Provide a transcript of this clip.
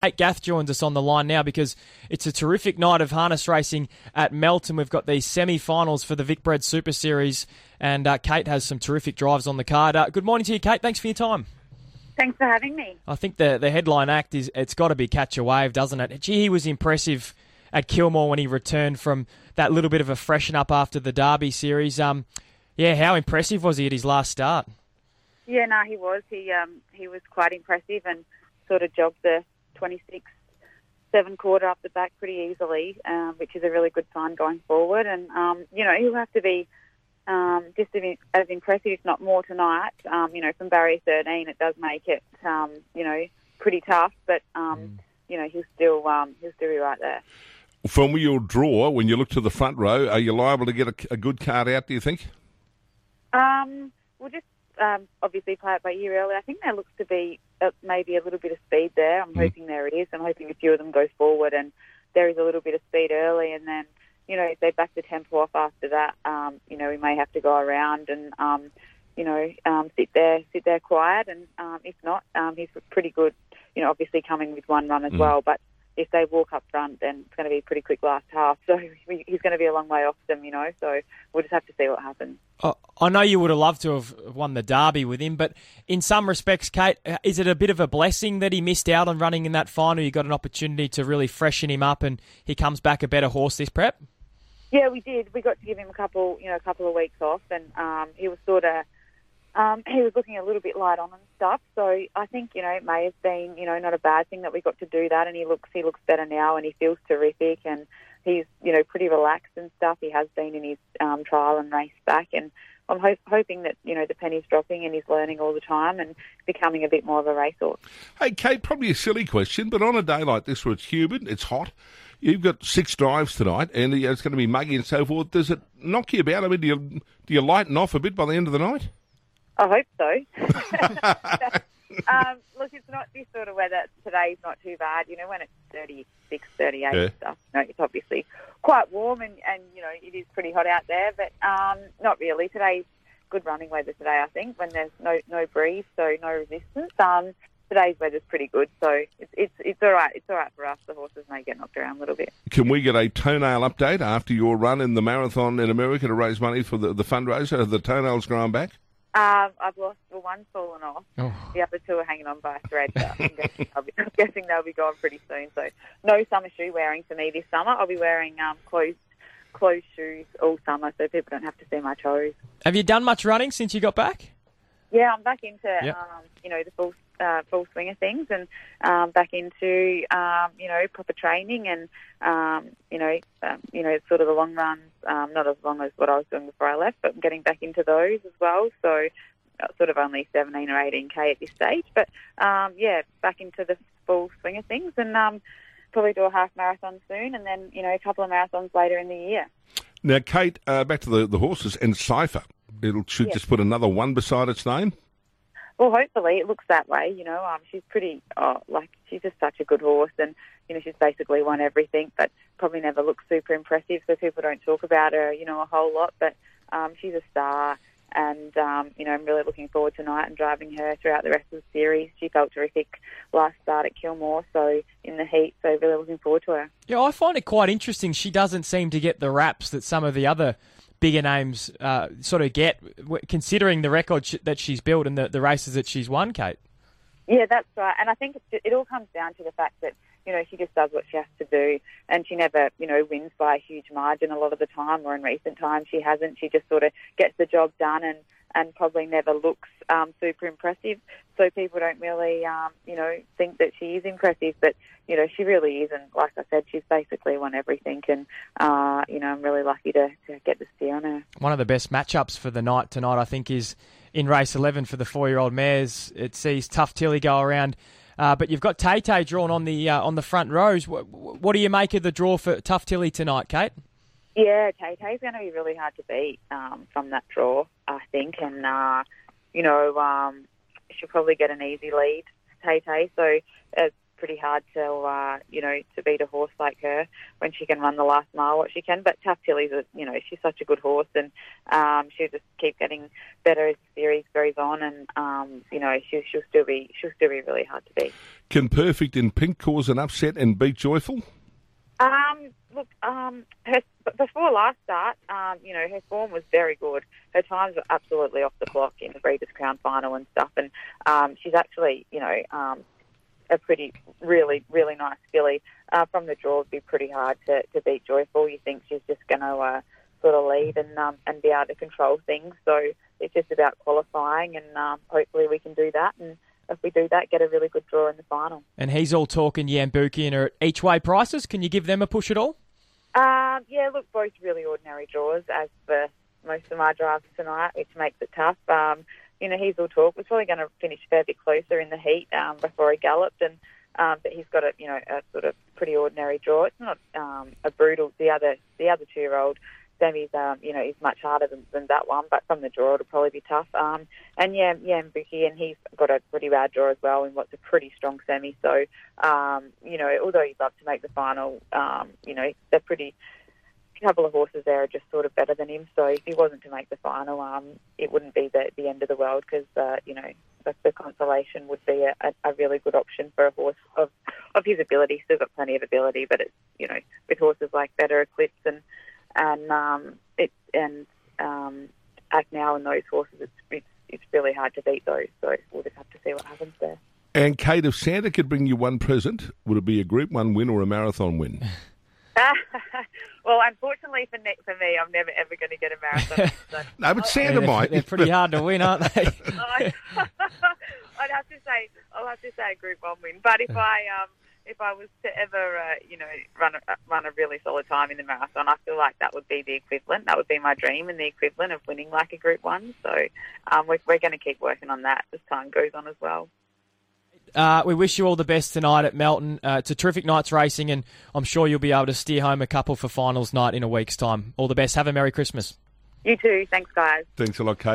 Kate Gath joins us on the line now because it's a terrific night of harness racing at Melton. We've got these semi-finals for the Vic Vicbred Super Series, and uh, Kate has some terrific drives on the card. Uh, good morning to you, Kate. Thanks for your time. Thanks for having me. I think the the headline act is it's got to be Catch a Wave, doesn't it? Gee, he was impressive at Kilmore when he returned from that little bit of a freshen up after the Derby series. Um, yeah, how impressive was he at his last start? Yeah, no, he was. He um, he was quite impressive and sort of jogged the 26 seven quarter up the back pretty easily, um, which is a really good sign going forward. And um, you know he'll have to be um, just as impressive, if not more, tonight. Um, you know, from barrier 13, it does make it um, you know pretty tough, but um, mm. you know he'll still um, he'll still be right there. From your draw, when you look to the front row, are you liable to get a, a good card out? Do you think? Um, we'll just um, obviously play it by ear early. I think there looks to be maybe a little bit of speed there. I'm mm. hoping there is. I'm hoping a few of them go forward and there is a little bit of speed early, and then you know if they back the tempo off after that, um, you know we may have to go around and um, you know um, sit there, sit there quiet, and um, if not, um, he's pretty good. You know, obviously coming with one run as mm. well, but if they walk up front, then it's going to be a pretty quick last half. So he's going to be a long way off them, you know. So we'll just have to see what happens. I know you would have loved to have won the derby with him, but in some respects, Kate, is it a bit of a blessing that he missed out on running in that final? You got an opportunity to really freshen him up, and he comes back a better horse this prep. Yeah, we did. We got to give him a couple, you know, a couple of weeks off, and um, he was sort of um, he was looking a little bit light on and stuff. So I think you know it may have been you know not a bad thing that we got to do that, and he looks he looks better now, and he feels terrific, and he's you know pretty relaxed and stuff. He has been in his um, trial and race back, and I'm ho- hoping that you know the penny's dropping and he's learning all the time and becoming a bit more of a racehorse. Hey, Kate, probably a silly question, but on a day like this where it's humid, it's hot. You've got six drives tonight, and it's going to be muggy and so forth. Does it knock you about? I mean, do you do you lighten off a bit by the end of the night? I hope so. um, look, it's not this sort of weather. Today's not too bad. You know, when it's 36, 38 yeah. and stuff, you know, it's obviously quite warm and, and, you know, it is pretty hot out there, but um, not really. Today's good running weather today, I think, when there's no, no breeze, so no resistance. Um, today's weather's pretty good, so it's, it's it's all right. It's all right for us. The horses may get knocked around a little bit. Can we get a toenail update after your run in the marathon in America to raise money for the, the fundraiser? Have the toenails grown back? Um, I've lost well, one fallen off. Oh. The other two are hanging on by a thread. I'm, guessing be, I'm, guessing they'll be gone pretty soon. So no summer shoe wearing for me this summer. I'll be wearing um, closed closed shoes all summer, so people don't have to see my toes. Have you done much running since you got back? Yeah, I'm back into yep. um, you know the full uh, full swing of things and um, back into um, you know proper training and um, you know um, you know sort of the long runs, um, not as long as what I was doing before I left, but I'm getting back into those as well. So uh, sort of only 17 or 18k at this stage, but um, yeah, back into the full swing of things and um, probably do a half marathon soon, and then you know a couple of marathons later in the year. Now, Kate, uh, back to the, the horses and Cipher. It'll should yes. just put another one beside its name. Well, hopefully it looks that way. You know, um, she's pretty, oh, like she's just such a good horse, and you know she's basically won everything, but probably never looks super impressive, so people don't talk about her, you know, a whole lot. But um, she's a star, and um, you know I'm really looking forward tonight and driving her throughout the rest of the series. She felt terrific last start at Kilmore, so in the heat, so really looking forward to her. Yeah, I find it quite interesting. She doesn't seem to get the raps that some of the other bigger names uh, sort of get, considering the record sh- that she's built and the, the races that she's won, Kate. Yeah, that's right. And I think it, it all comes down to the fact that, you know, she just does what she has to do and she never, you know, wins by a huge margin a lot of the time or in recent times she hasn't. She just sort of gets the job done and, and probably never looks um, super impressive. So people don't really, um, you know, think that she is impressive, but you know, she really is. And like I said, she's basically won everything. And, uh, you know, I'm really lucky to, to get the steer on her. One of the best matchups for the night tonight, I think, is in race 11 for the four year old mares. It sees Tough Tilly go around. Uh, but you've got Tay Tay drawn on the uh, on the front rows. What, what, do you make of the draw for Tough Tilly tonight, Kate? Yeah, Tay Tay's going to be really hard to beat um, from that draw, I think. And, uh, you know, um, she'll probably get an easy lead, Tay Tay. So, it's pretty hard to, uh, you know, to beat a horse like her when she can run the last mile what she can. But Tough Tilly's, a, you know, she's such a good horse, and um, she'll just keep getting better as the series goes on, and um, you know, she'll, she'll still be she'll still be really hard to beat. Can Perfect in Pink cause an upset and beat Joyful? Um, look, um, her, before last start, um, you know, her form was very good. Her times were absolutely off the clock in the Breeders' Crown final and stuff, and um, she's actually, you know, um, a pretty, really, really nice filly. Uh, from the draw, it'd be pretty hard to, to beat Joyful. You think she's just going to uh, sort of lead and um, and be able to control things. So it's just about qualifying, and um, hopefully we can do that. And if we do that, get a really good draw in the final. And he's all talking Yambuki and at each way prices. Can you give them a push at all? Um, yeah, look, both really ordinary draws as for most of my drives tonight, which makes it tough. Um, you know, he's all talk was probably going to finish a fair bit closer in the heat um, before he galloped, and um, but he's got a you know a sort of pretty ordinary draw. It's not um, a brutal. The other the other two year old Sammy's um, you know he's much harder than, than that one, but from the draw it'll probably be tough. Um, and yeah, yeah, Buki, and he's got a pretty bad draw as well in what's a pretty strong semi. So um, you know, although he'd love to make the final, um, you know they're pretty couple of horses there are just sort of better than him. So if he wasn't to make the final, um, it wouldn't be the, the end of the world because uh, you know the, the consolation would be a, a, really good option for a horse of of his ability. Still got plenty of ability, but it's you know with horses like Better Eclipse and and um, it and um, Act Now and those horses, it's, it's it's really hard to beat those. So we'll just have to see what happens there. And Kate, if Santa could bring you one present, would it be a Group One win or a marathon win? well, unfortunately for, Nick, for me, I'm never ever going to get a marathon. So no, but Santa might. They're pretty hard to win, aren't they? I'd have to say I'll have to say a Group One win. But if I um, if I was to ever uh, you know run a, run a really solid time in the marathon, I feel like that would be the equivalent. That would be my dream and the equivalent of winning like a Group One. So um, we're, we're going to keep working on that as time goes on as well. Uh, we wish you all the best tonight at Melton. Uh, it's a terrific night's racing, and I'm sure you'll be able to steer home a couple for finals night in a week's time. All the best. Have a Merry Christmas. You too. Thanks, guys. Thanks a lot, Kate.